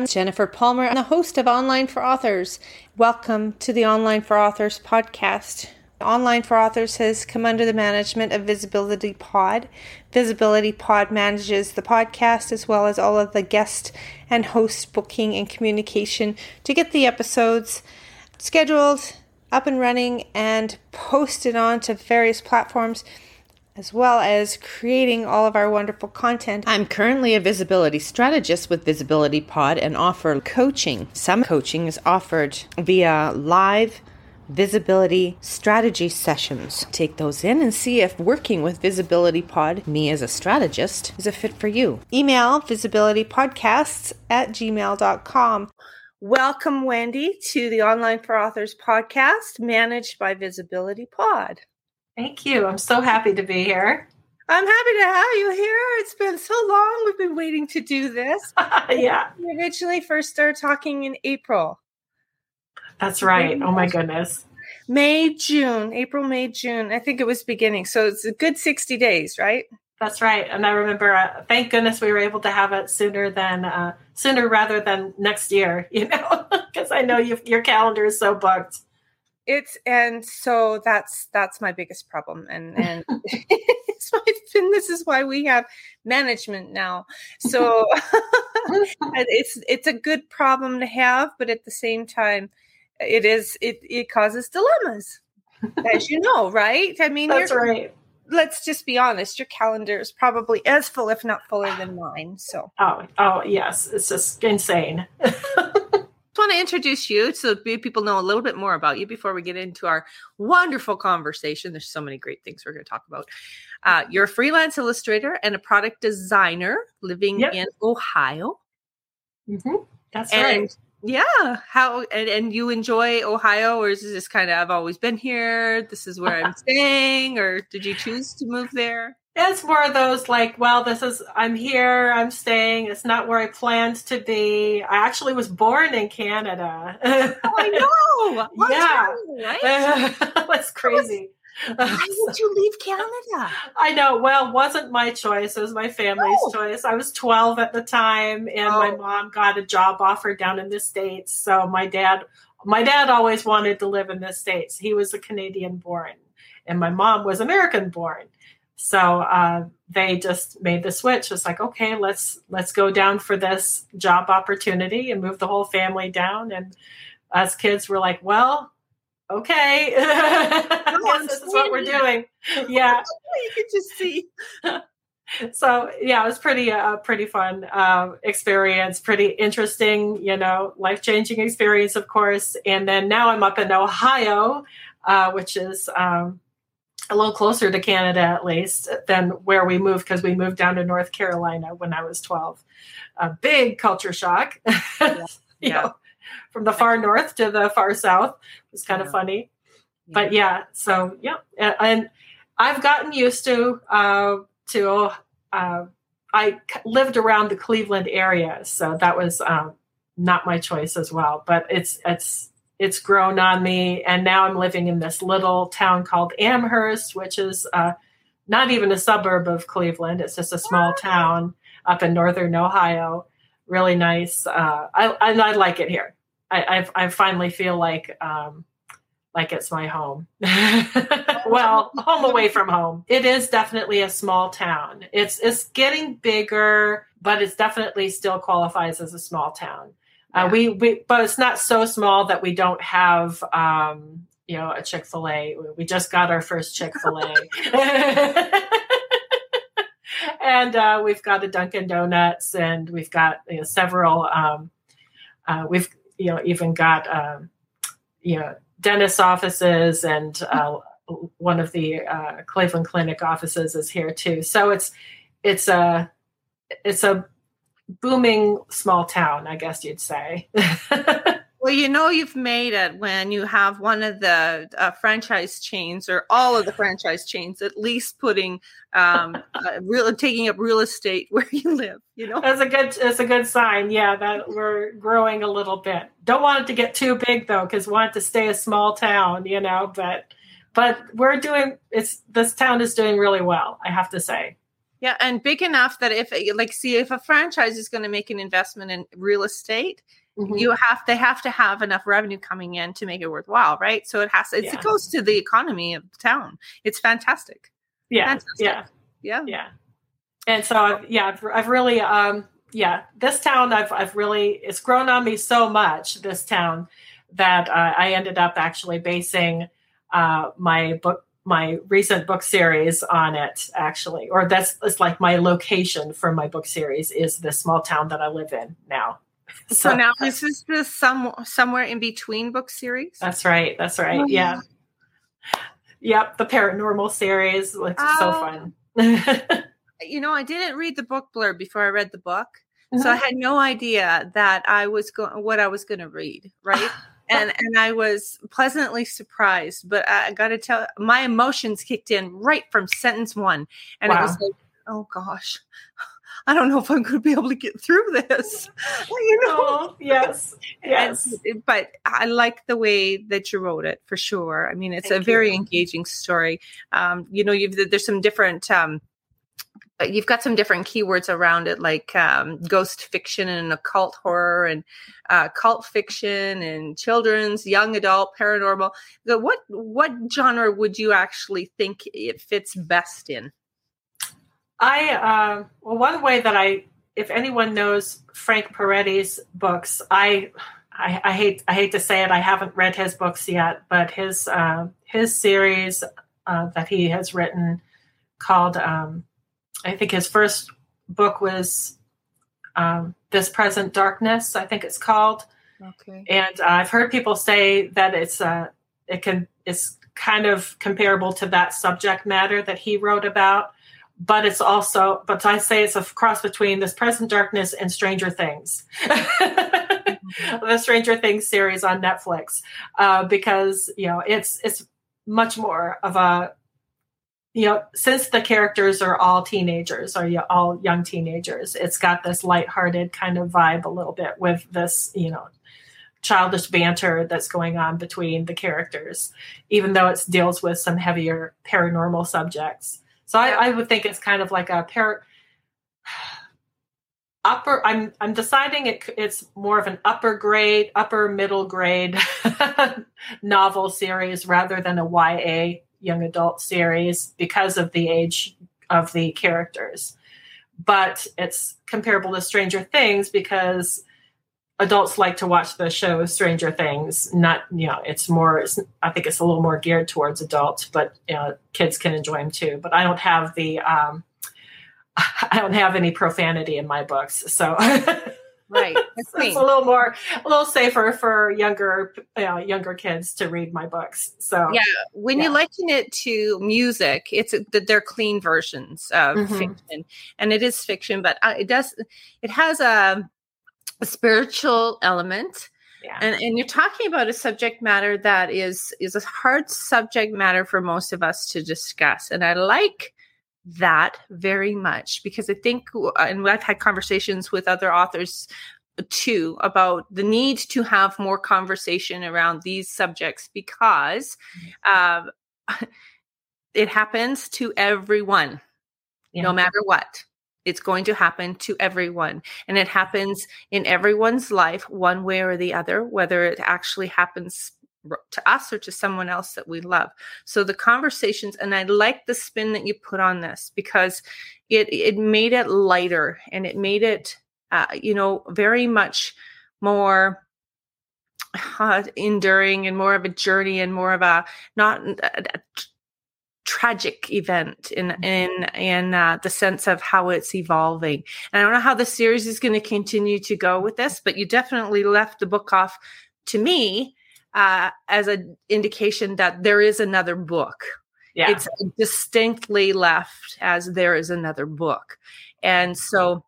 I'm Jennifer Palmer, I'm the host of Online for Authors. Welcome to the Online for Authors podcast. Online for Authors has come under the management of Visibility Pod. Visibility Pod manages the podcast as well as all of the guest and host booking and communication to get the episodes scheduled, up and running, and posted onto various platforms as well as creating all of our wonderful content. I'm currently a visibility strategist with Visibility Pod and offer coaching. Some coaching is offered via live visibility strategy sessions. Take those in and see if working with Visibility Pod, me as a strategist, is a fit for you. Email visibilitypodcasts at gmail.com. Welcome, Wendy, to the Online for Authors podcast managed by Visibility Pod. Thank you. I'm so happy to be here. I'm happy to have you here. It's been so long. We've been waiting to do this. yeah. We originally first started talking in April. That's right. Oh my goodness. May, June, April, May, June. I think it was beginning. So it's a good 60 days, right? That's right. And I remember, uh, thank goodness we were able to have it sooner than, uh, sooner rather than next year, you know, because I know your calendar is so booked. It's, and so that's, that's my biggest problem. And, and it's my, and this is why we have management now. So it's, it's a good problem to have, but at the same time, it is it it causes dilemmas as you know right i mean that's right let's just be honest your calendar is probably as full if not fuller than mine so oh oh yes it's just insane I want to introduce you so people know a little bit more about you before we get into our wonderful conversation. There's so many great things we're going to talk about. Uh, you're a freelance illustrator and a product designer living yep. in Ohio. Mm-hmm. That's and right yeah how and, and you enjoy ohio or is this kind of i've always been here this is where i'm staying or did you choose to move there it's more of those like well this is i'm here i'm staying it's not where i planned to be i actually was born in canada oh, i know yeah right? that's crazy why did you leave Canada? I know. Well, wasn't my choice. It was my family's choice. I was 12 at the time, and oh. my mom got a job offer down in the States. So my dad, my dad always wanted to live in the States. He was a Canadian born, and my mom was American born. So uh, they just made the switch. It's like, okay, let's let's go down for this job opportunity and move the whole family down. And as kids, we're like, well, okay, this is what we're doing. Yeah, you can just see. so yeah, it was pretty uh, pretty fun uh, experience, pretty interesting, you know, life changing experience, of course. And then now I'm up in Ohio, uh, which is. Um, a little closer to Canada, at least, than where we moved because we moved down to North Carolina when I was 12. A big culture shock. Yeah. you know, from the far north to the far south. It was kind yeah. of funny. Yeah. But yeah, so yeah, and I've gotten used to uh, to. Uh, I lived around the Cleveland area, so that was um, not my choice as well. But it's it's it's grown on me, and now I'm living in this little town called Amherst, which is uh, not even a suburb of Cleveland. It's just a small town up in northern Ohio. Really nice. Uh, I, I, I like it here. I, I, I finally feel like um, like it's my home. well, home away from home. It is definitely a small town. It's it's getting bigger, but it's definitely still qualifies as a small town. Uh, we we but it's not so small that we don't have um, you know a Chick Fil A. We just got our first Chick Fil A. and uh, we've got a Dunkin' Donuts, and we've got you know, several. Um, uh, we've you know even got um, you know dentist offices and uh, one of the uh, Cleveland Clinic offices is here too. So it's it's a it's a booming small town, I guess you'd say. Well, you know you've made it when you have one of the uh, franchise chains or all of the franchise chains at least putting um, uh, real taking up real estate where you live. You know, that's a good that's a good sign. Yeah, that we're growing a little bit. Don't want it to get too big though, because want it to stay a small town. You know, but but we're doing it's this town is doing really well. I have to say. Yeah, and big enough that if like see if a franchise is going to make an investment in real estate, mm-hmm. you have they have to have enough revenue coming in to make it worthwhile, right? So it has yeah. it goes to the economy of the town. It's fantastic. Yeah, fantastic. yeah, yeah, yeah. And so I've, yeah, I've, I've really um yeah this town I've I've really it's grown on me so much this town that uh, I ended up actually basing uh, my book my recent book series on it actually or that's it's like my location for my book series is the small town that i live in now. So, so now this is the some somewhere in between book series? That's right that's right oh, yeah. Yep the paranormal series looks uh, so fun. You know i didn't read the book blurb before i read the book so i had no idea that i was going what i was going to read right and and I was pleasantly surprised. But I got to tell, my emotions kicked in right from sentence one, and wow. it was like, oh gosh. I don't know if I'm going to be able to get through this. You know, oh, yes, yes. And, but I like the way that you wrote it for sure. I mean, it's Thank a very you. engaging story. Um, you know, you've there's some different um, you've got some different keywords around it like um, ghost fiction and occult horror and uh, cult fiction and children's young adult paranormal what what genre would you actually think it fits best in i uh, well one way that i if anyone knows frank peretti's books i I, I hate I hate to say it. I haven't read his books yet, but his uh, his series uh, that he has written called um, I think his first book was um, This Present Darkness, I think it's called. Okay. And uh, I've heard people say that it's uh, it can it's kind of comparable to that subject matter that he wrote about, but it's also but I say it's a cross between This Present Darkness and Stranger Things. Mm-hmm. the Stranger Things series on Netflix, uh, because you know it's it's much more of a you know, since the characters are all teenagers or you all young teenagers, it's got this lighthearted kind of vibe a little bit with this, you know, childish banter that's going on between the characters, even though it deals with some heavier paranormal subjects. So I, I would think it's kind of like a par upper. I'm I'm deciding it, it's more of an upper grade, upper middle grade novel series rather than a YA young adult series because of the age of the characters. But it's comparable to Stranger Things because adults like to watch the show Stranger Things. Not, you know, it's more, it's, I think it's a little more geared towards adults, but you know, kids can enjoy them too. But I don't have the, um, I don't have any profanity in my books. So Right. it's a little more, a little safer for younger, uh, younger kids to read my books. So yeah, when yeah. you liken it to music, it's that they're clean versions of mm-hmm. fiction, and it is fiction, but uh, it does, it has a, a spiritual element. Yeah. And, and you're talking about a subject matter that is is a hard subject matter for most of us to discuss and i like that very much because I think, uh, and I've had conversations with other authors too about the need to have more conversation around these subjects because uh, it happens to everyone, yeah. no matter what. It's going to happen to everyone. And it happens in everyone's life, one way or the other, whether it actually happens to us or to someone else that we love. So the conversations, and I like the spin that you put on this because it it made it lighter and it made it, uh, you know, very much more uh, enduring and more of a journey and more of a not a, a tragic event in mm-hmm. in in uh, the sense of how it's evolving. And I don't know how the series is going to continue to go with this, but you definitely left the book off to me uh, as an indication that there is another book. Yeah. It's distinctly left as there is another book. And so,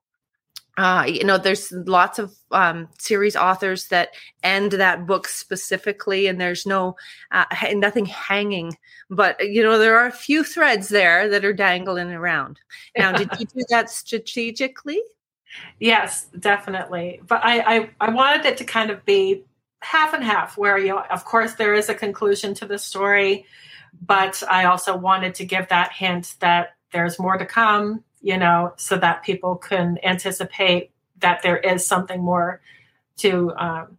uh, you know, there's lots of um, series authors that end that book specifically, and there's no uh, nothing hanging. But you know, there are a few threads there that are dangling around. Now, did you do that strategically? Yes, definitely. But I, I, I wanted it to kind of be half and half where you know of course there is a conclusion to the story but i also wanted to give that hint that there's more to come you know, so that people can anticipate that there is something more to um,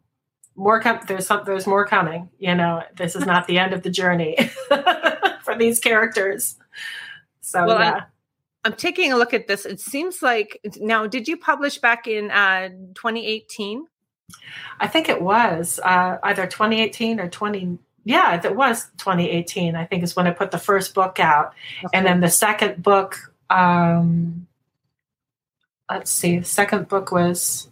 more com- there's some there's more coming you know. This is not the end of the journey for these characters. So well, yeah. I'm, I'm, taking a look at this. It seems like now did you publish back in uh, 2018 i think it was uh, either 2018 or 20 yeah it was 2018 i think is when i put the first book out okay. and then the second book um let's see the second book was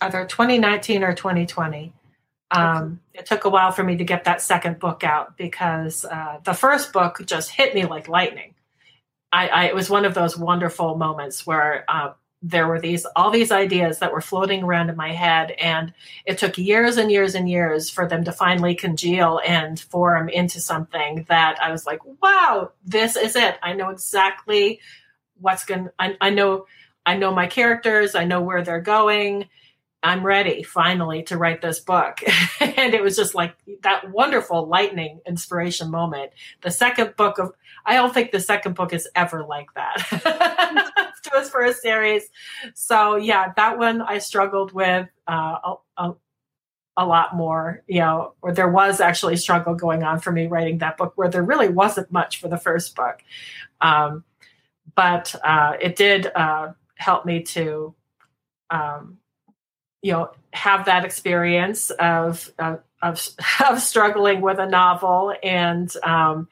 either 2019 or 2020. Um, okay. It took a while for me to get that second book out because uh, the first book just hit me like lightning. I, I, it was one of those wonderful moments where uh, there were these all these ideas that were floating around in my head, and it took years and years and years for them to finally congeal and form into something that I was like, "Wow, this is it! I know exactly what's going. I, I know, I know my characters. I know where they're going." I'm ready finally to write this book. and it was just like that wonderful lightning inspiration moment. The second book of, I don't think the second book is ever like that to us for a series. So yeah, that one I struggled with uh, a, a, lot more, you know, or there was actually struggle going on for me writing that book where there really wasn't much for the first book. Um, but uh, it did uh, help me to, um, you know have that experience of of of, of struggling with a novel and um,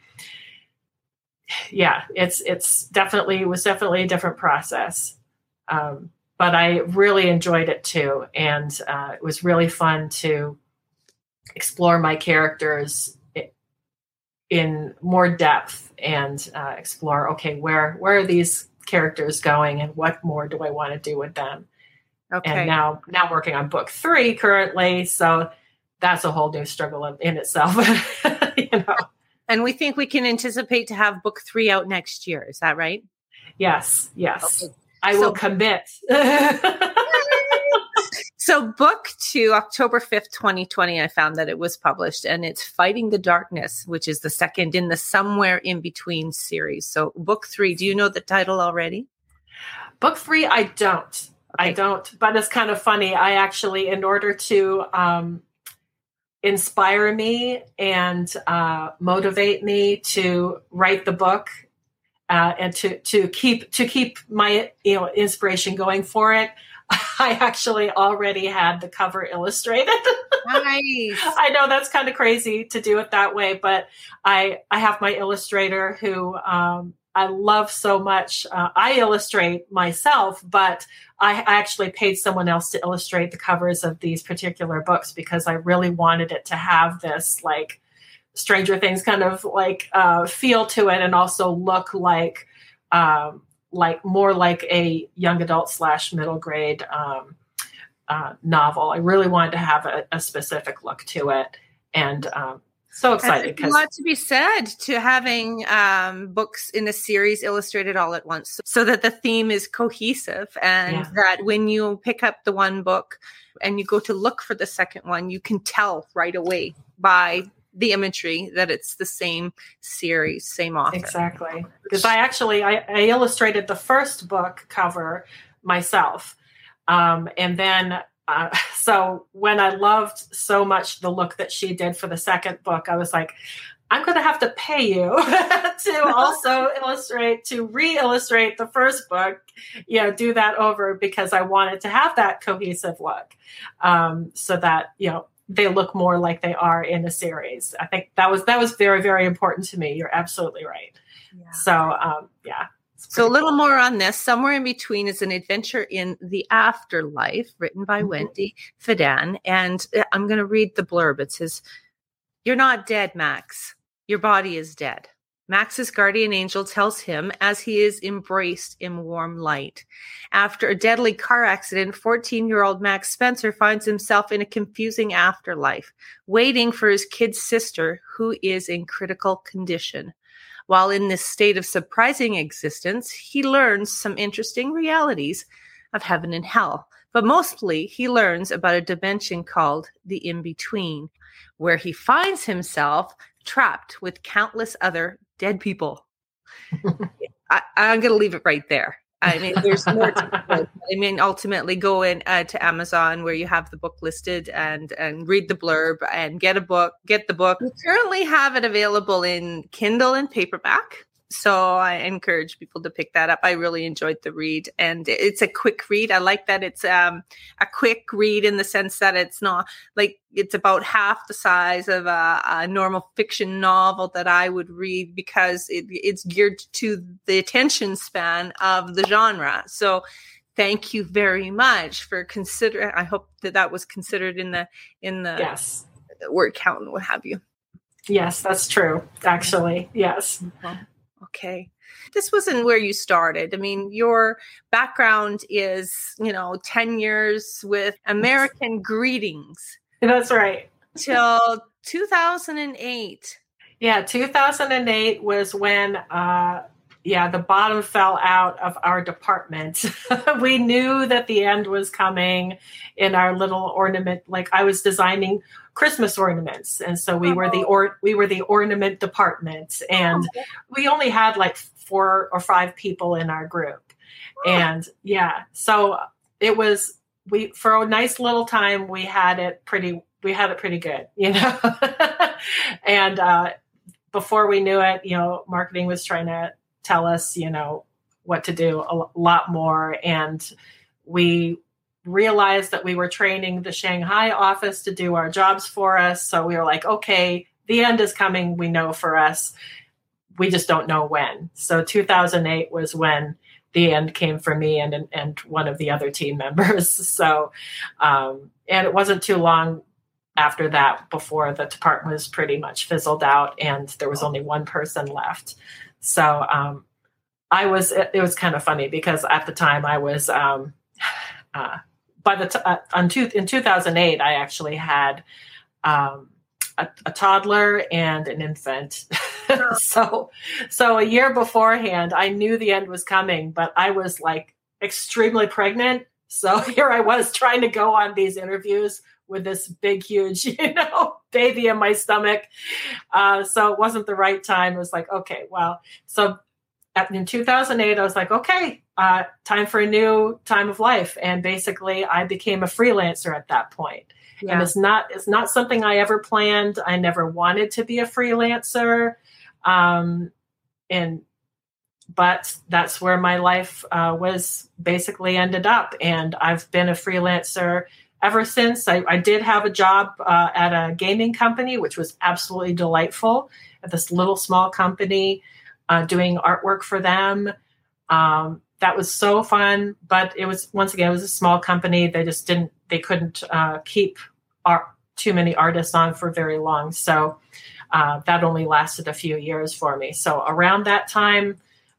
yeah it's it's definitely it was definitely a different process. Um, but i really enjoyed it too. And uh, it was really fun to explore my characters in more depth and uh, explore okay where where are these characters going and what more do i want to do with them Okay. And now now working on book three currently. So that's a whole new struggle in, itself. you know. And we think we can anticipate to have book three out next year. Is that right? Yes, yes. Okay. I so, will commit. so book two, October 5th, 2020, I found that it was published and it's Fighting the Darkness, which is the second in the Somewhere in Between series. So book three, do you know the title already? Book three, I don't. I don't, but it's kind of funny. I actually, in order to um, inspire me and uh, motivate me to write the book uh, and to to keep to keep my you know inspiration going for it, I actually already had the cover illustrated. Nice. I know that's kind of crazy to do it that way, but I I have my illustrator who um, I love so much. Uh, I illustrate myself, but I, I, actually paid someone else to illustrate the covers of these particular books because I really wanted it to have this like Stranger Things kind of like uh, feel to it, and also look like um, like more like a young adult slash middle grade um, uh, novel. I really wanted to have a, a specific look to it, and um, so excited a lot to be said to having um, books in a series illustrated all at once so that the theme is cohesive and yeah. that when you pick up the one book and you go to look for the second one you can tell right away by the imagery that it's the same series same author exactly because i actually I, I, illustrated the first book cover myself um, and then uh, so when I loved so much the look that she did for the second book, I was like, I'm going to have to pay you to also illustrate, to re-illustrate the first book, you know, do that over because I wanted to have that cohesive look, um, so that you know they look more like they are in a series. I think that was that was very very important to me. You're absolutely right. Yeah. So um, yeah, so, a little cool. more on this. Somewhere in between is an adventure in the afterlife, written by mm-hmm. Wendy Fedan. And uh, I'm going to read the blurb. It says, You're not dead, Max. Your body is dead. Max's guardian angel tells him as he is embraced in warm light. After a deadly car accident, 14 year old Max Spencer finds himself in a confusing afterlife, waiting for his kid sister, who is in critical condition. While in this state of surprising existence, he learns some interesting realities of heaven and hell. But mostly, he learns about a dimension called the in between, where he finds himself trapped with countless other dead people. I, I'm going to leave it right there. I mean, there's more. I mean, ultimately, go in uh, to Amazon where you have the book listed and and read the blurb and get a book. Get the book. We currently have it available in Kindle and paperback. So I encourage people to pick that up. I really enjoyed the read, and it's a quick read. I like that it's um, a quick read in the sense that it's not like it's about half the size of a, a normal fiction novel that I would read because it, it's geared to the attention span of the genre. So thank you very much for considering. I hope that that was considered in the in the yes word count and what have you. Yes, that's true. Actually, yes. Mm-hmm okay. This wasn't where you started. I mean your background is you know 10 years with american greetings. That's right. Till 2008 yeah 2008 was when uh yeah the bottom fell out of our department. We knew that the end was coming in our little ornament like i was designing Christmas ornaments, and so we were the oh. or we were the ornament department, and oh. we only had like four or five people in our group, oh. and yeah, so it was we for a nice little time we had it pretty we had it pretty good, you know, and uh, before we knew it, you know, marketing was trying to tell us, you know, what to do a lot more, and we realized that we were training the Shanghai office to do our jobs for us. So we were like, okay, the end is coming. We know for us. We just don't know when. So 2008 was when the end came for me and and one of the other team members. So, um, and it wasn't too long after that before the department was pretty much fizzled out and there was only one person left. So, um, I was. It, it, was kind of funny because at the time I was. Um, uh, by the t- uh, on two, in 2008, I actually had um, a, a, toddler and an infant. so, so a year beforehand, I knew the end was coming, but I was like extremely pregnant. So here I was trying to go on these interviews with this big, huge, you know, baby in my stomach. Uh, so it wasn't the right time. It was like, okay, well, so in 2008, I was like, okay, uh, time for a new time of life. And basically, I became a freelancer at that point. Yeah. And it's not it's not something I ever planned. I never wanted to be a freelancer, um, and but that's where my life uh, was basically ended up. And I've been a freelancer ever since. I, I did have a job uh, at a gaming company, which was absolutely delightful. At this little small company uh, doing artwork for them. Um, that was so fun, but it was once again it was a small company. They just didn't they couldn't uh, keep art, too many artists on for very long. So uh, that only lasted a few years for me. So around that time,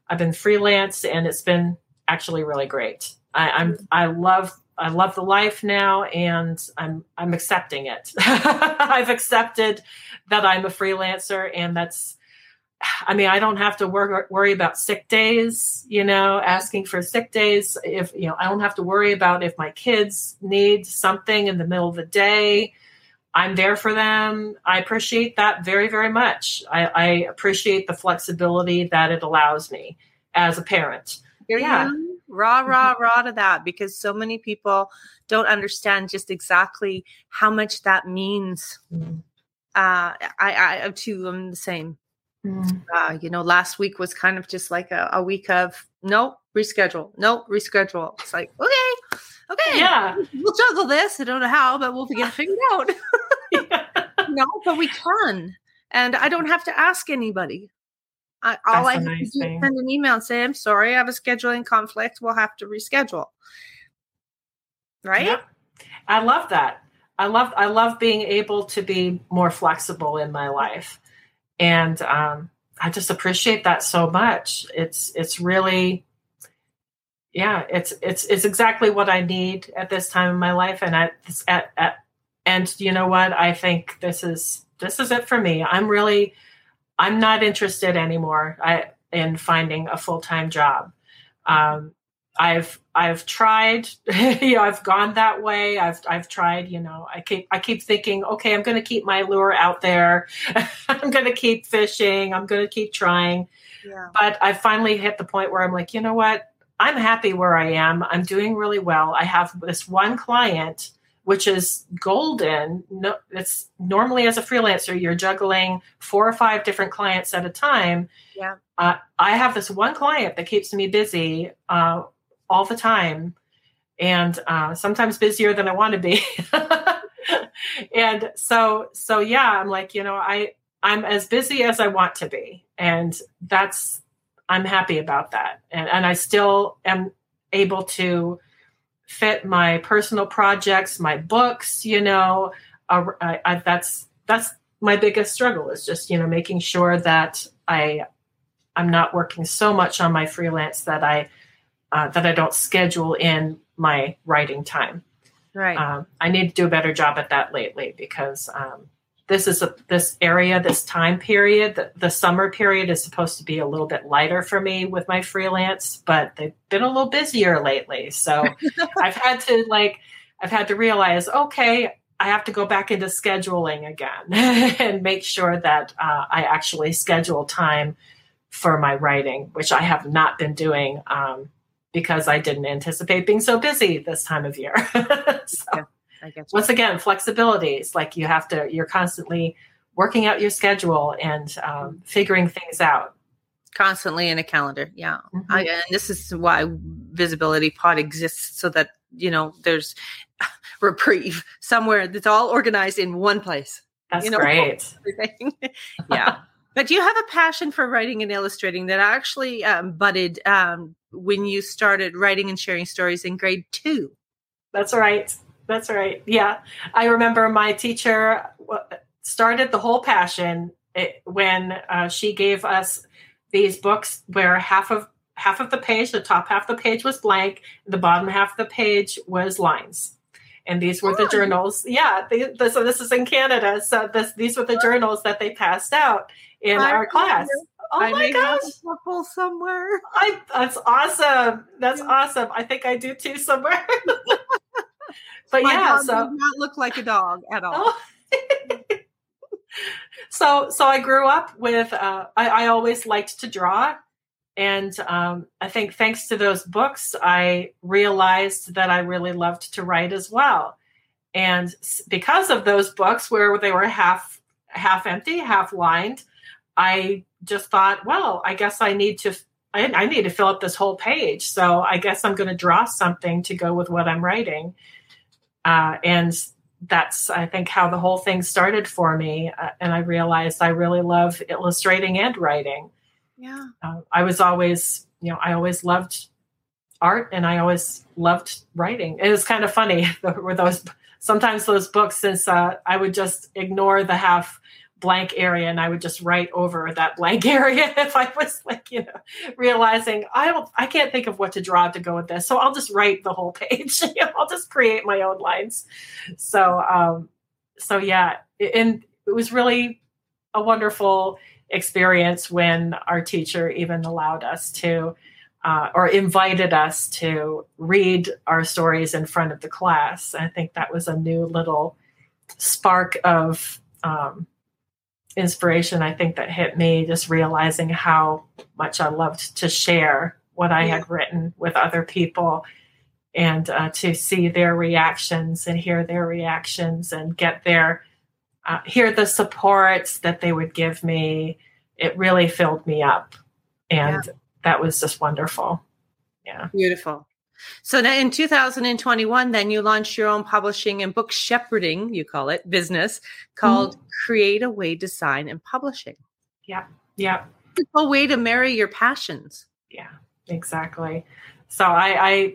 I've been freelance, and it's been actually really great. I, I'm I love I love the life now, and I'm I'm accepting it. I've accepted that I'm a freelancer, and that's I mean, I don't have to wor- worry about sick days, you know, asking for sick days. If, you know, I don't have to worry about if my kids need something in the middle of the day. I'm there for them. I appreciate that very, very much. I, I appreciate the flexibility that it allows me as a parent. yeah. Raw, raw, raw to that because so many people don't understand just exactly how much that means. Mm. Uh, I, I, too, I'm the same. Mm. Uh, you know, last week was kind of just like a, a week of nope, reschedule, nope, reschedule. It's like, okay, okay, yeah, we'll juggle this. I don't know how, but we'll get it figured out. yeah. No, but we can, and I don't have to ask anybody. I, all I have nice to do is send an email and say, "I'm sorry, I have a scheduling conflict. We'll have to reschedule." Right? Yep. I love that. I love I love being able to be more flexible in my life and um, I just appreciate that so much. It's it's really, yeah, it's it's it's exactly what I need at this time in my life, and at at, at and you know what? I think this is this is it for me. I'm really, I'm not interested anymore I, in finding a full time job. Um, I've I've tried, you know, I've gone that way. I've I've tried, you know, I keep I keep thinking, okay, I'm going to keep my lure out there. I'm going to keep fishing. I'm going to keep trying. Yeah. But I finally hit the point where I'm like, you know what? I'm happy where I am. I'm doing really well. I have this one client which is golden. No, it's normally as a freelancer, you're juggling four or five different clients at a time. Yeah. Uh, I have this one client that keeps me busy uh, all the time, and uh, sometimes busier than I want to be. and so, so yeah, I'm like, you know, I I'm as busy as I want to be, and that's I'm happy about that, and and I still am able to fit my personal projects, my books, you know, uh, I, I, that's that's my biggest struggle is just you know making sure that I I'm not working so much on my freelance that I uh, that I don't schedule in my writing time. Right. Um, I need to do a better job at that lately because um, this is a, this area, this time period, the, the, summer period is supposed to be a little bit lighter for me with my freelance, but they've been a little busier lately. So I've had to like, I've had to realize, okay, I have to go back into scheduling again and make sure that uh, I actually schedule time for my writing, which I have not been doing um, because I didn't anticipate being so busy this time of year. so. yeah. I guess once again, flexibility. It's like you have to, you're constantly working out your schedule and um, figuring things out. Constantly in a calendar. Yeah. Mm-hmm. I, and this is why Visibility Pod exists so that, you know, there's reprieve somewhere that's all organized in one place. That's you know, great. yeah. but you have a passion for writing and illustrating that actually um, budded um, when you started writing and sharing stories in grade two. That's right. That's right. Yeah. I remember my teacher started the whole passion when uh, she gave us these books where half of half of the page, the top half of the page was blank, the bottom half of the page was lines. And these were oh. the journals. Yeah, they, the, so this is in Canada. So this, these were the journals that they passed out in I our class. Oh I my gosh! a couple somewhere. I that's awesome. That's yeah. awesome. I think I do too somewhere. but My yeah, so not look like a dog at all. Oh. so so I grew up with uh, I, I, always liked to draw, and um, I think thanks to those books, I realized that I really loved to write as well. And because of those books, where they were half half empty, half lined, I just thought, well, I guess I need to I, I need to fill up this whole page. So I guess I'm going to draw something to go with what I'm writing. Uh, and that's, I think, how the whole thing started for me. Uh, and I realized I really love illustrating and writing. Yeah. Uh, I was always, you know, I always loved art and I always loved writing. It was kind of funny. Were those sometimes those books, since uh, I would just ignore the half blank area and I would just write over that blank area if I was like, you know, realizing I don't I can't think of what to draw to go with this. So I'll just write the whole page. I'll just create my own lines. So um so yeah, and it was really a wonderful experience when our teacher even allowed us to uh, or invited us to read our stories in front of the class. I think that was a new little spark of um, inspiration I think that hit me just realizing how much I loved to share what I yeah. had written with other people and uh, to see their reactions and hear their reactions and get their uh, hear the supports that they would give me. It really filled me up. And yeah. that was just wonderful. Yeah. Beautiful so now in 2021, then you launched your own publishing and book shepherding, you call it, business called mm-hmm. Create a Way Design and Publishing. Yeah. Yeah. a way to marry your passions. Yeah, exactly. So I, I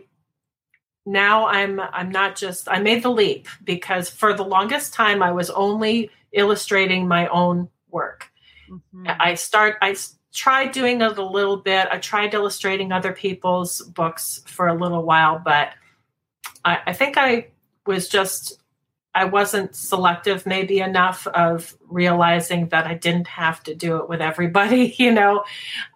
now I'm I'm not just I made the leap because for the longest time I was only illustrating my own work. Mm-hmm. I start I tried doing it a little bit. I tried illustrating other people's books for a little while, but I, I think I was just I wasn't selective maybe enough of realizing that I didn't have to do it with everybody, you know.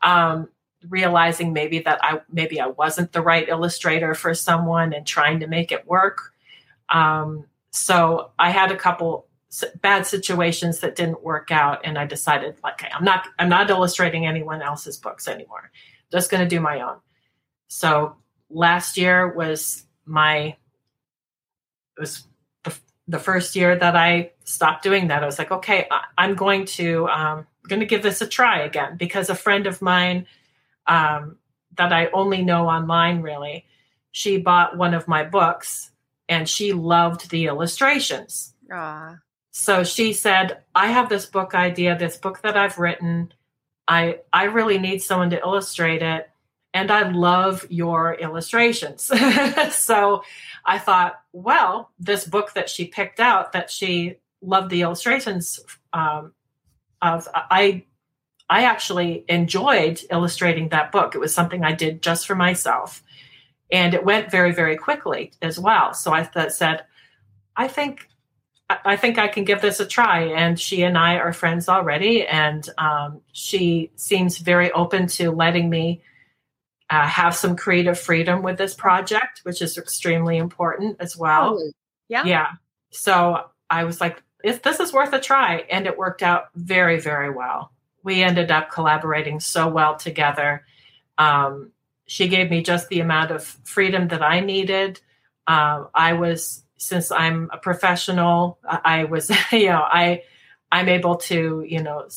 Um, realizing maybe that I maybe I wasn't the right illustrator for someone and trying to make it work. Um, so I had a couple bad situations that didn't work out, and I decided like I'm not I'm not illustrating anyone else's books anymore. Just going to do my own. So last year was my it was the, the first year that I stopped doing that. I was like, okay, I, am going to um, going to give this a try again because a friend of mine um, that I only know online really, she bought one of my books and she loved the illustrations. Aww. So she said, I have this book idea, this book that I've written. I I really need someone to illustrate it. And I love your illustrations. so I thought, well, this book that she picked out that she loved the illustrations um, of, I I actually enjoyed illustrating that book. It was something I did just for myself. And it went very, very quickly as well. So I th- said, I think I think I can give this a try. And she and I are friends already. And um, she seems very open to letting me uh, have some creative freedom with this project, which is extremely important as well. Totally. Yeah. Yeah. So I was like, if this is worth a try. And it worked out very, very well we ended up collaborating so well together. Um, she gave me just the amount of freedom that I needed. Uh, I was, since I'm a professional, I was, you know, I, I'm able to, you know,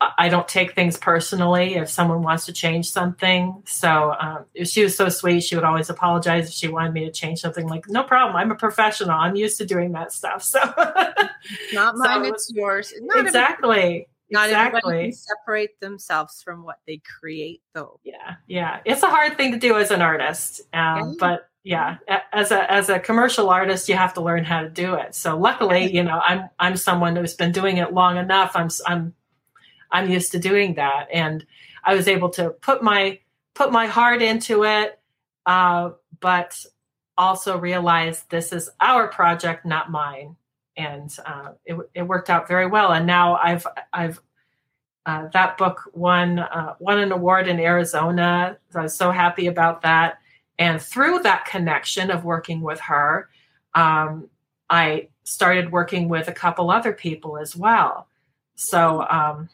I don't take things personally if someone wants to change something. So um, she was so sweet. She would always apologize if she wanted me to change something. Like, no problem. I'm a professional. I'm used to doing that stuff. So not mine, so it's yours. Not exactly. Not exactly. everybody can separate themselves from what they create, though. Yeah, yeah, it's a hard thing to do as an artist, um, but yeah, as a as a commercial artist, you have to learn how to do it. So luckily, you know, I'm I'm someone who's been doing it long enough. I'm I'm I'm used to doing that, and I was able to put my put my heart into it, uh, but also realize this is our project, not mine and uh, it, it, worked out very well. And now I've I've uh, that book won uh, won an award in Arizona. So I was so happy about that. And through that connection of working with her, um, I started working with a couple other people as well. So um,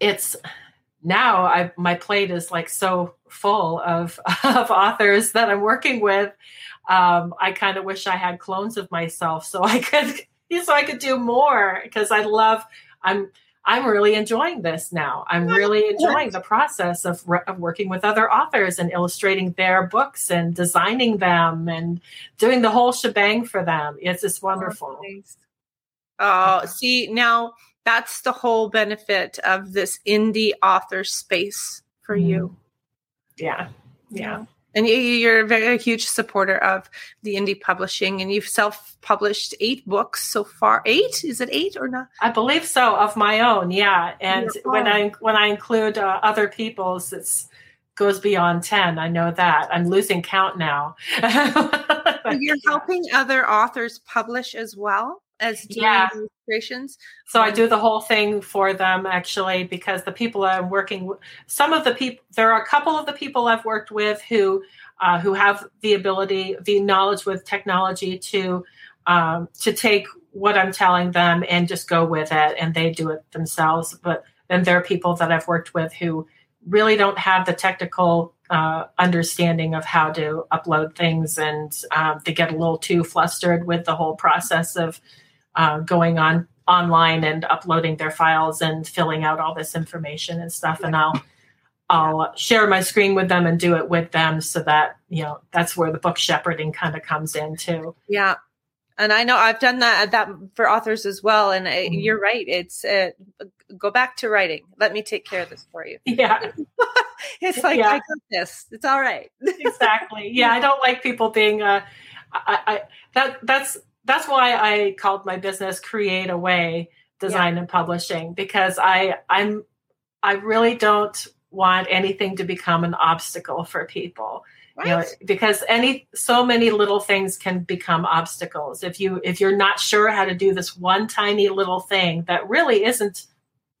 it's now I my plate is like so full of of authors that I'm working with. Um, I kind of wish I had clones of myself so I could so I could do more because I love I'm I'm really enjoying this now. I'm really enjoying the process of, of working with other authors and illustrating their books and designing them and doing the whole shebang for them. It's just oh, wonderful. Oh, see, now that's the whole benefit of this indie author space for you. Mm-hmm. Yeah. Yeah and you're a very huge supporter of the indie publishing and you've self-published eight books so far. Eight? Is it eight or not? I believe so of my own yeah. And when i when i include uh, other people's it's goes beyond 10 i know that. I'm losing count now. You're helping other authors publish as well as doing yeah. illustrations. So I do the whole thing for them actually because the people I'm working with, some of the people, there are a couple of the people I've worked with who uh, who have the ability, the knowledge with technology to um, to take what I'm telling them and just go with it, and they do it themselves. But then there are people that I've worked with who really don't have the technical uh, understanding of how to upload things, and um, they get a little too flustered with the whole process of uh, going on online and uploading their files and filling out all this information and stuff. And i'll i'll share my screen with them and do it with them so that you know that's where the book shepherding kind of comes in too. Yeah. And i know i've done that that for authors as well. And mm-hmm. you're right. It's uh, go back to writing. Let me take care of this for you. Yeah. It's like yeah. i got this. It's all right. Exactly. Yeah i don't like people being uh I, I that that's that's why I called my business Create a Way Design yeah. and Publishing because I I'm I really don't want anything to become an obstacle for people. Right. You know, because any so many little things can become obstacles if you if you're not sure how to do this one tiny little thing that really isn't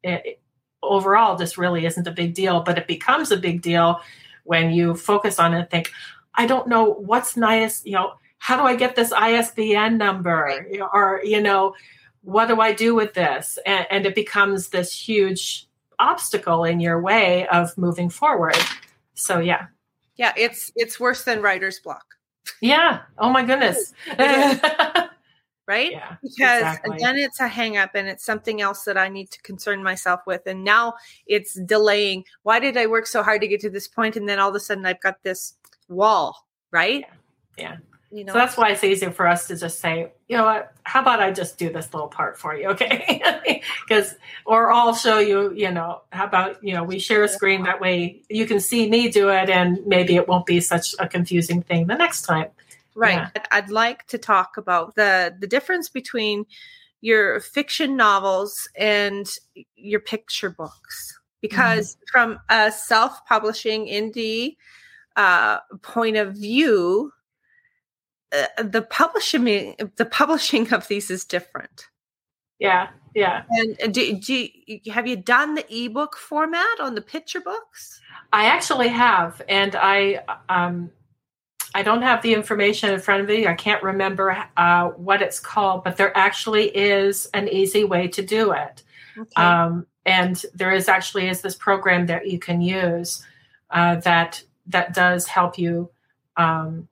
it, overall this really isn't a big deal, but it becomes a big deal when you focus on it and think, I don't know what's nice, you know, how do I get this ISBN number? Or, you know, what do I do with this? And, and it becomes this huge obstacle in your way of moving forward. So yeah. Yeah, it's it's worse than writer's block. Yeah. Oh my goodness. right? Yeah, because exactly. then it's a hang up and it's something else that I need to concern myself with. And now it's delaying. Why did I work so hard to get to this point? And then all of a sudden I've got this wall, right? Yeah. You know, So that's why it's easier for us to just say, you know what, how about I just do this little part for you, okay? Because, or I'll show you, you know, how about, you know, we share a screen that way you can see me do it and maybe it won't be such a confusing thing the next time. right. yeah. I'd- I'd like to talk about the the difference between your fiction novels and your picture books because from a self-publishing indie uh, point of view uh, the publishing the publishing of these is different Yeah, yeah. and do, do you, have you done the ebook format on the picture books I actually have, and I um, I don't have the information in front of me. I can't remember uh, what it's called, but there actually is an easy way to do it. okay. Um, and there is actually is this program that you can use uh, that that does help you. Um,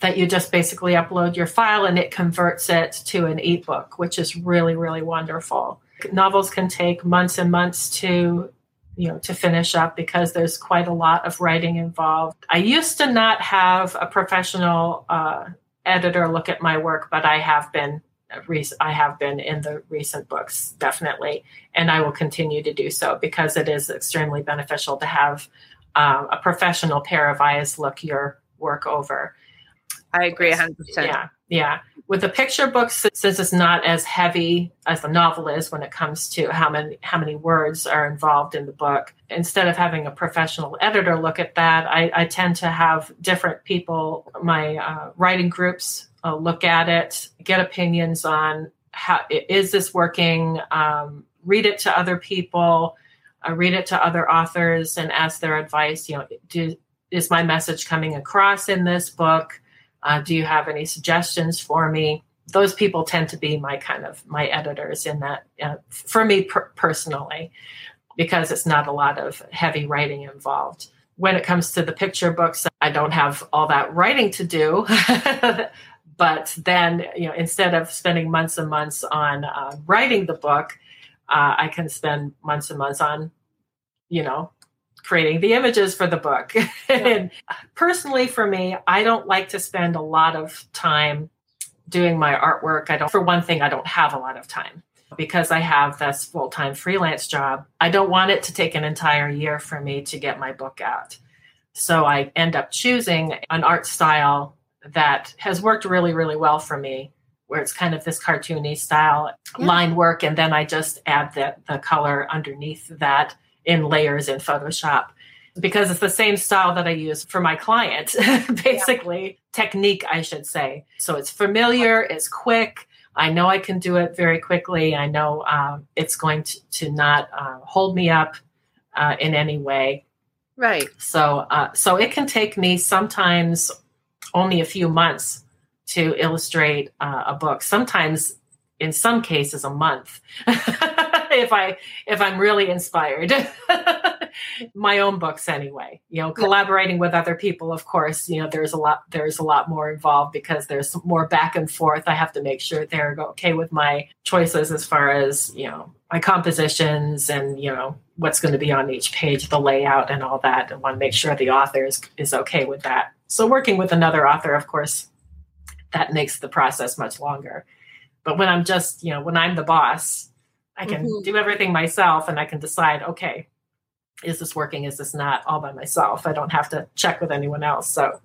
that you just basically upload your file and it converts it to an ebook, which is really really wonderful. Novels can take months and months to you know to finish up because there's quite a lot of writing involved. I used to not have a professional uh, editor look at my work, but I have been I have been in the recent books definitely, and I will continue to do so because it is extremely beneficial to have um, a professional pair of eyes look your work over. I agree 100% Yeah, yeah. With the picture books, since it's not as heavy as the novel is when it comes to how many how many words are involved in the book, instead of having a professional editor look at that, I, I tend to have different people, my uh, writing groups, uh, look at it, get opinions on how is this working, um, read it to other people, uh, read it to other authors, and ask their advice. You know, do, is my message coming across in this book? Uh, do you have any suggestions for me? Those people tend to be my kind of my editors in that uh, for me per- personally, because it's not a lot of heavy writing involved. When it comes to the picture books, I don't have all that writing to do. but then, you know, instead of spending months and months on uh, writing the book, uh, I can spend months and months on, you know, creating the images for the book. and personally, for me, I don't like to spend a lot of time doing my artwork. I don't, for one thing, I don't have a lot of time because I have this full time freelance job. I don't want it to take an entire year for me to get my book out. So I end up choosing an art style that has worked really, really well for me, where it's kind of this cartoony style Yeah. line work. And then I just add the, the color underneath that in layers in Photoshop because it's the same style that I use for my client, basically, technique, I should say. So it's familiar, it's quick. I know I can do it very quickly. I know um, it's going to, to not uh, hold me up uh, in any way. right So, uh, so it can take me sometimes only a few months to illustrate uh, a book. Sometimes, in some cases, a month. if I if I'm really inspired. My own books, anyway. You know, collaborating with other people, of course. You know, there's a lot there's a lot more involved because there's more back and forth. I have to make sure they're okay with my choices as far as you know my compositions and you know what's going to be on each page, the layout, and all that. I want to make sure the author is, is okay with that. So working with another author, of course, that makes the process much longer. But when I'm just, you know, when I'm the boss, I can Mhm. do everything myself and I can decide, okay, is this working? Is this not all by myself? I don't have to check with anyone else. So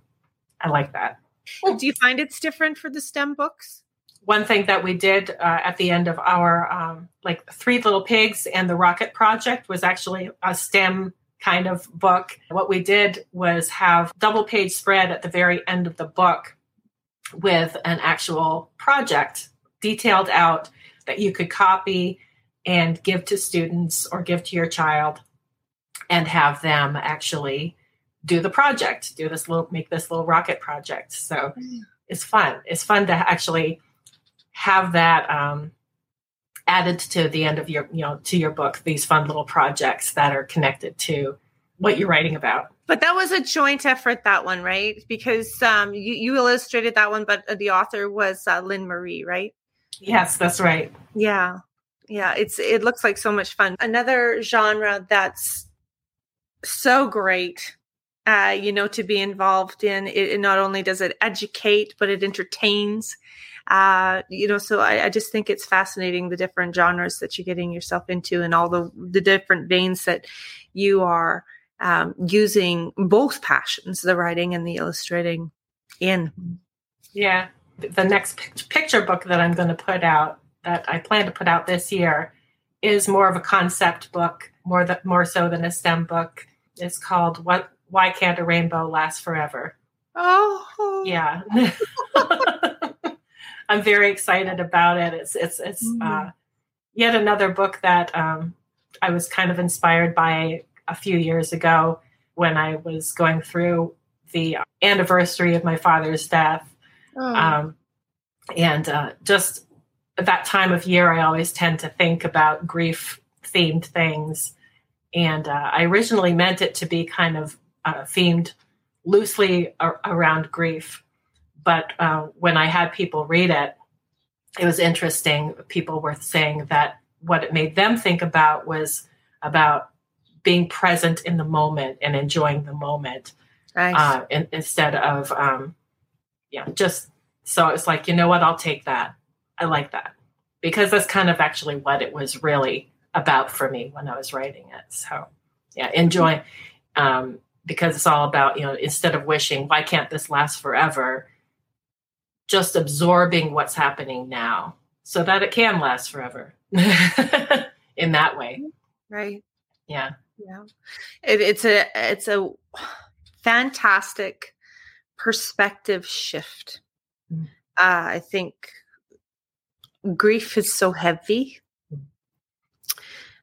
I like that. Well, do you find it's different for the stem books one thing that we did uh, at the end of our um, like three little pigs and the rocket project was actually a stem kind of book what we did was have double page spread at the very end of the book with an actual project detailed out that you could copy and give to students or give to your child and have them actually do the project, do this little, make this little rocket project. So it's fun. It's fun to actually have that um, added to the end of your, you know, to your book, these fun little projects that are connected to what you're writing about. But that was a joint effort, that one, right? Because um, you, you illustrated that one, but the author was uh, Lynn Marie, right? Yes, that's right. Yeah, yeah. It's it looks like so much fun. Another genre that's so great, uh, you know, to be involved in. It, it not only does it educate, but it entertains. Uh, you know, so I, I just think it's fascinating the different genres that you're getting yourself into and all the the different veins that you are um, using both passions, the writing and the illustrating, in. Yeah. The next picture book that I'm going to put out, that I plan to put out this year, is more of a concept book, more that more so than a STEM book. It's called "What? Why Can't a Rainbow Last Forever?" Oh, yeah. I'm very excited about it. It's it's it's mm-hmm. uh, yet another book that um, I was kind of inspired by a few years ago when I was going through the anniversary of my father's death. Oh. Um, and uh, just at that time of year, I always tend to think about grief themed things. And uh, I originally meant it to be kind of uh, themed loosely ar- around grief. But uh, when I had people read it, it was interesting. People were saying that what it made them think about was about being present in the moment and enjoying the moment nice. uh, in, instead of um, yeah just so it's like you know what i'll take that i like that. Because that's kind of actually what it was really about for me when i was writing it. So yeah enjoy um, because it's all about you know instead of wishing why can't this last forever? just absorbing what's happening now so that it can last forever in that way. Right. Yeah. Yeah. It, it's a it's a fantastic perspective shift. Mm. uh, i think grief is so heavy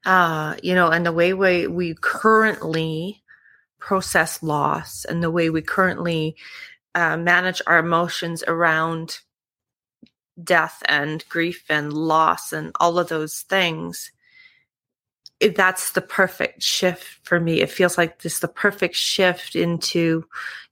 uh, you know and the way we, we currently process loss and the way we currently uh, manage our emotions around death and grief and loss and all of those things that's the perfect shift for me. It feels like this the perfect shift into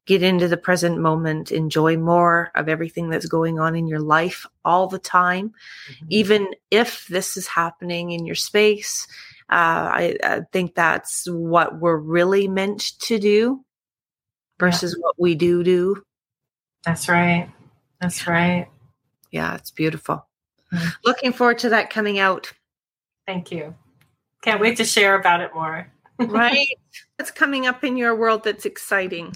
get into the present moment, enjoy more of everything that's going on in your life all the time, mm-hmm. even if this is happening in your space. Uh, I, I, think that's what we're really meant to do versus yeah. what we do do. That's right. That's right. Yeah, it's beautiful. Mm-hmm. Looking forward to that coming out. Thank you. Can't wait to share about it more. right? What's coming up in your world that's exciting?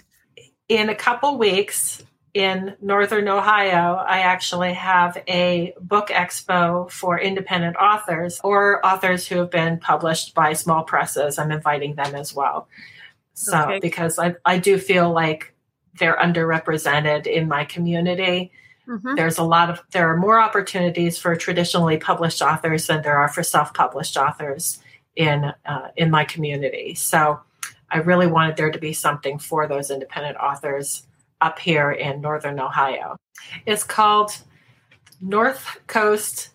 In a couple weeks in Northern Ohio, I actually have a book expo for independent authors or authors who have been published by small presses. I'm inviting them as well. So, okay. because I, I do feel like they're underrepresented in my community. Mm-hmm. There's a lot of there are more opportunities for traditionally published authors than there are for self-published authors in uh, in my community. So I really wanted there to be something for those independent authors up here in Northern Ohio. It's called North Coast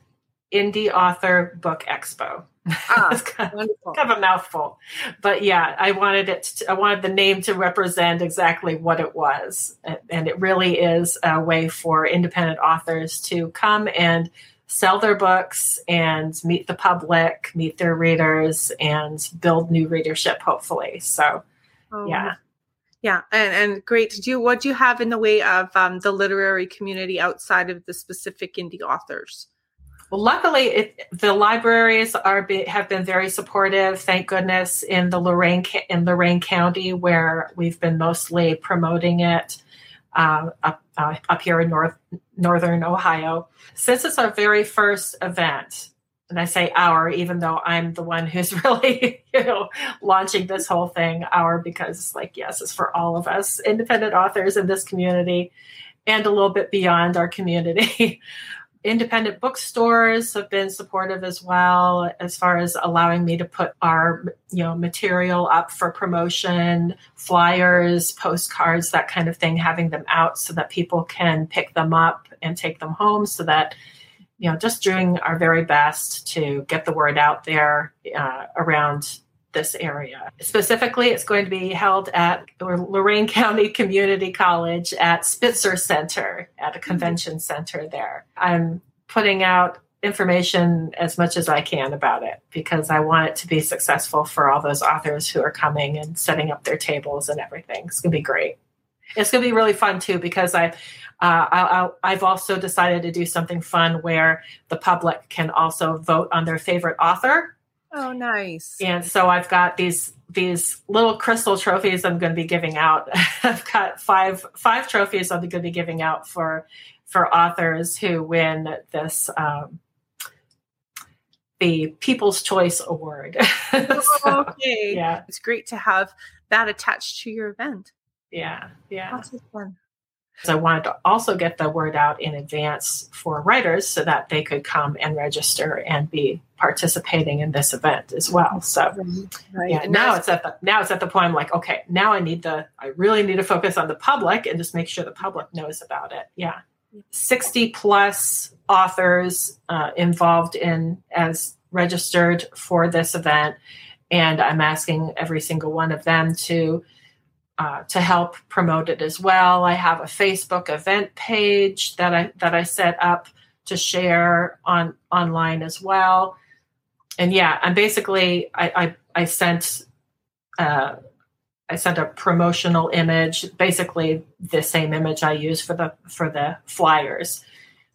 Indie Author Book Expo. Ah, it's kind of, kind of, a mouthful, but yeah, I wanted it. To, I wanted the name to represent exactly what it was, and it really is a way for independent authors to come and sell their books and meet the public, meet their readers, and build new readership, hopefully. So, oh, yeah. Yeah, and, and great. Do you what do you have in the way of um, the literary community outside of the specific indie authors? Well, luckily, it, the libraries are be, have been very supportive. Thank goodness in the Lorain in Lorain County, where we've been mostly promoting it uh, up uh, up here in North Northern Ohio. Since it's our very first event, and I say our, even though I'm the one who's really, you know, launching this whole thing, our because like yes, it's for all of us independent authors in this community and a little bit beyond our community. independent bookstores have been supportive as well as far as allowing me to put our you know material up for promotion flyers postcards that kind of thing having them out so that people can pick them up and take them home so that you know just doing our very best to get the word out there uh, around this area. Specifically, it's going to be held at Lorain County Community College at Spitzer Center at a mm-hmm. convention center there. I'm putting out information as much as I can about it because I want it to be successful for all those authors who are coming and setting up their tables and everything. It's going to be great. It's going to be really fun too because I, uh, I, have also decided to do something fun where the public can also vote on their favorite author Oh, nice. And so I've got these these little crystal trophies I'm going to be giving out. I've got five five trophies I'm going to be giving out for for authors who win this um, the People's Choice Award. so, okay. Yeah. It's great to have that attached to your event. Yeah. Yeah. That's fun. So I wanted to also get the word out in advance for writers so that they could come and register and be participating in this event as well. So right. yeah, now it's at the now it's at the point I'm like, okay, now I need to I really need to focus on the public and just make sure the public knows about it. Yeah. 60 plus authors uh, involved in as registered for this event. And I'm asking every single one of them to uh, to help promote it as well. I have a Facebook event page that I that I set up to share on online as well. And yeah, I'm basically I I, I sent uh, I sent a promotional image, basically the same image I use for the for the flyers.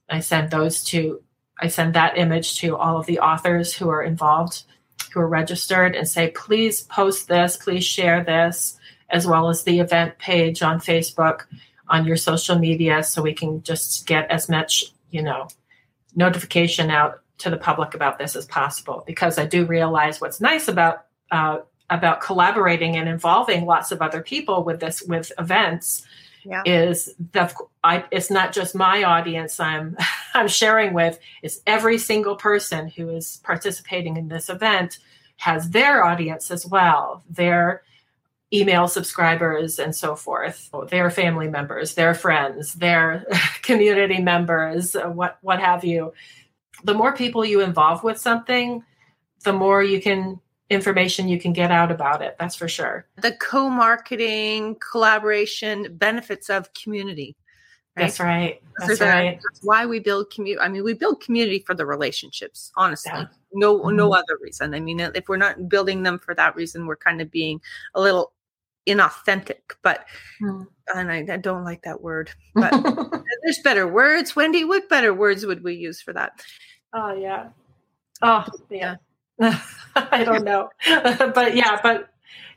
I sent those to I send that image to all of the authors who are involved, who are registered, and say, please post this, please share this as well as the event page on Facebook, on your social media, so we can just get as much, you know, notification out to the public about this as possible. Because I do realize what's nice about uh, about collaborating and involving lots of other people with this with events yeah. is the I, it's not just my audience I'm I'm sharing with. It's every single person who is participating in this event has their audience as well. Their email subscribers and so forth their family members their friends their community members what what have you the more people you involve with something the more you can information you can get out about it that's for sure the co-marketing collaboration benefits of community right? that's right that's right that's why we build community i mean we build community for the relationships honestly yeah. no mm-hmm. no other reason i mean if we're not building them for that reason we're kind of being a little inauthentic but mm. and I, I, don't like that word but there's better words. Wendy what better words would we use for that? Oh yeah. Oh yeah. I don't know. But yeah but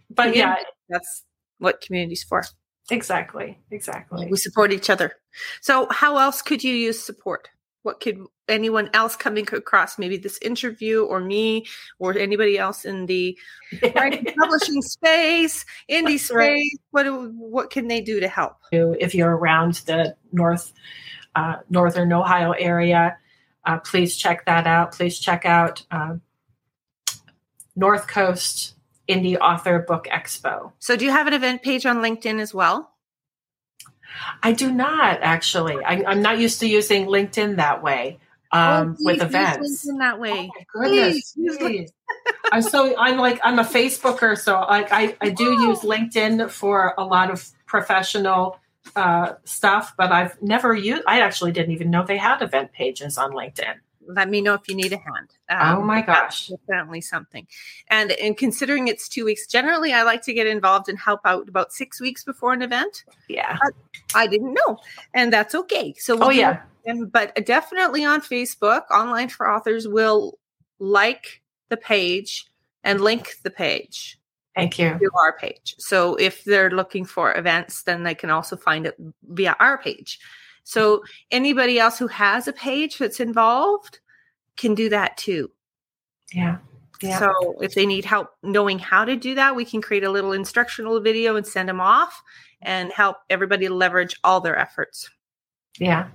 but yeah. that's what community's for. Exactly exactly. we support each other. So how else could you use support? What could anyone else coming across maybe this interview or me or anybody else in the writing publishing space indie That's space right. what what can they do to help? If you're around the north uh, northern ohio area uh, please check that out. Please check out uh, north coast indie author book expo. So do you have an event page on linkedin as well? I do not actually. I, am not used to using LinkedIn that way um, oh, with events. LinkedIn that way. Oh my goodness. Please. Please. I'm so I'm like I'm a Facebooker, so I I, I do oh. use LinkedIn for a lot of professional uh, stuff, but I've never used. I actually didn't even know they had event pages on LinkedIn let me know if you need a hand. Um, oh my gosh. Definitely something. And in considering it's two weeks, generally I like to get involved and help out about six weeks before an event. Yeah. But I didn't know. And that's okay. So we'll oh yeah. And, but uh, definitely on Facebook, online for authors will like the page and link the page. Thank you. To our page. So if they're looking for events, then they can also find it via our page. So anybody else who has a page that's involved can do that too. Yeah. Yeah. So if they need help knowing how to do that, we can create a little instructional video and send them off and help everybody leverage all their efforts. Yeah.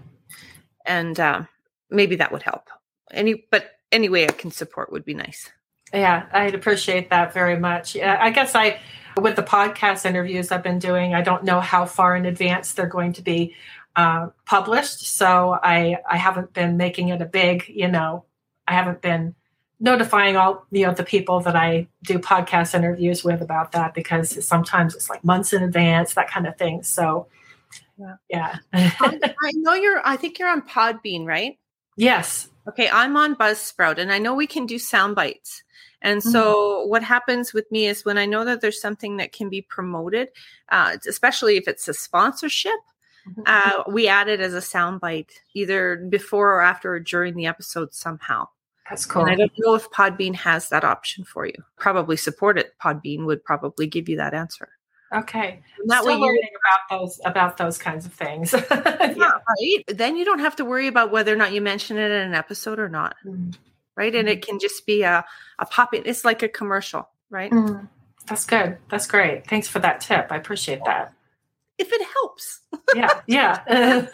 And uh, maybe that would help. Any, but any way I can support would be nice. Yeah, I'd appreciate that very much. I guess I, with the podcast interviews I've been doing, I don't know how far in advance they're going to be uh, published. So I, I haven't been making it a big, you know, I haven't been notifying all you know the people that I do podcast interviews with about that because sometimes it's like months in advance, that kind of thing. So yeah, yeah. I know you're. I think you're on Podbean, right? Yes. Okay, I'm on Buzzsprout, and I know we can do sound bites. And so, mm-hmm. what happens with me is when I know that there's something that can be promoted, uh, especially if it's a sponsorship, mm-hmm. uh, we add it as a soundbite either before or after or during the episode somehow. That's cool. And I don't know if Podbean has that option for you. Probably support it. Podbean would probably give you that answer. Okay. And that Still way learning about those about those kinds of things. yeah. right. Then you don't have to worry about whether or not you mention it in an episode or not. Mm-hmm. Right. And it mm-hmm. can just be a, a pop in. It's like a commercial, right? Mm-hmm. That's good. That's great. Thanks for that tip. I appreciate that. If it helps. yeah. Yeah.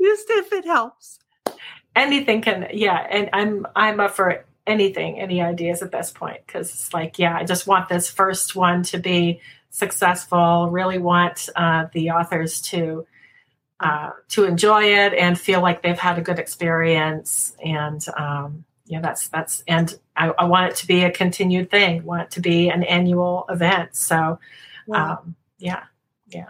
just if it helps anything can yeah and i'm i'm up for anything any ideas at this point because it's like yeah i just want this first one to be successful really want uh, the authors to uh, to enjoy it and feel like they've had a good experience. And um, yeah that's that's and I, I, want it to be a continued thing want it to be an annual event. So um, yeah yeah.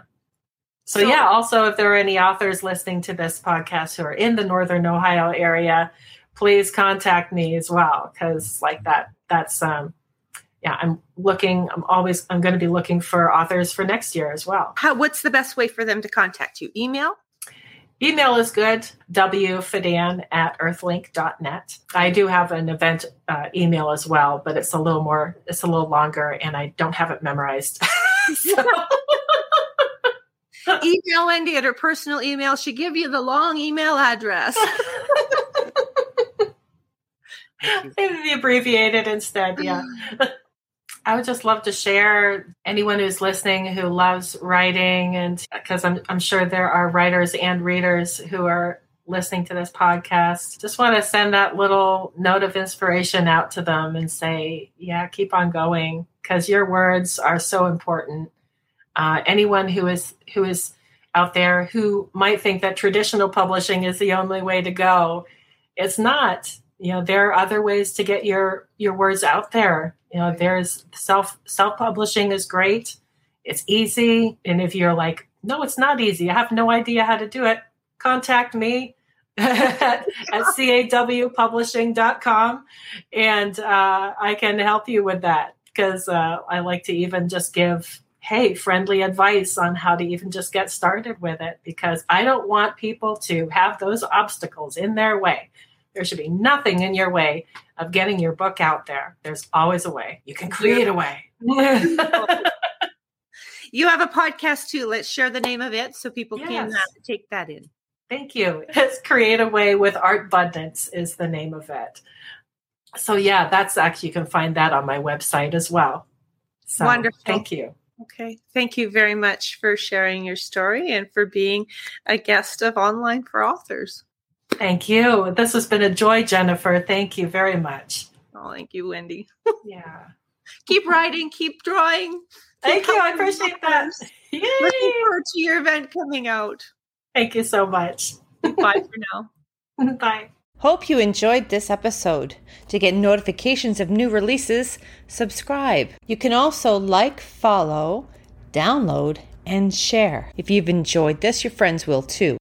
So, so, yeah, also if there are any authors listening to this podcast who are in the northern Ohio area, please contact me as well because like that that's um yeah, I'm looking I'm always I'm going to be looking for authors for next year as well. How what's the best way for them to contact you? Email? Email is good, wfedan at earthlink.net. I do have an event uh, email as well, but it's a little more, it's a little longer and I don't have it memorized. email Wendy at her personal email. She give you the long email address. Maybe abbreviated instead. Yeah. I would just love to share anyone who's listening who loves writing, and because I'm, I'm sure there are writers and readers who are listening to this podcast. Just want to send that little note of inspiration out to them and say, yeah, keep on going because your words are so important uh, anyone who is who is out there who might think that traditional publishing is the only way to go it's not you know there are other ways to get your your words out there. You know there's self self publishing is great. It's easy. And if you're like no it's not easy. I have no idea how to do it contact me at, cawpublishing.com and uh, i can help you with that because uh, i like to even just give hey, friendly advice on how to even just get started with it because I don't want people to have those obstacles in their way. There should be nothing in your way of getting your book out there. There's always a way. You can create a way. you have a podcast too. Let's share the name of it so people yes. can uh, take that in. Thank you. It's Create a Way with ARTbundance is the name of it. So yeah, that's actually you can find that on my website as well. So, Wonderful. Thank you. Okay. Thank you very much for sharing your story and for being a guest of Online for Authors. Thank you. This has been a joy, Jennifer. Thank you very much. Oh, thank you, Wendy. yeah. keep writing, keep drawing. Thank you. I appreciate that. Yay. Looking forward to your event coming out. Thank you so much. Bye for now. Bye. Hope you enjoyed this episode. To get notifications of new releases, subscribe. You can also like, follow, download, and share. If you've enjoyed this, your friends will too.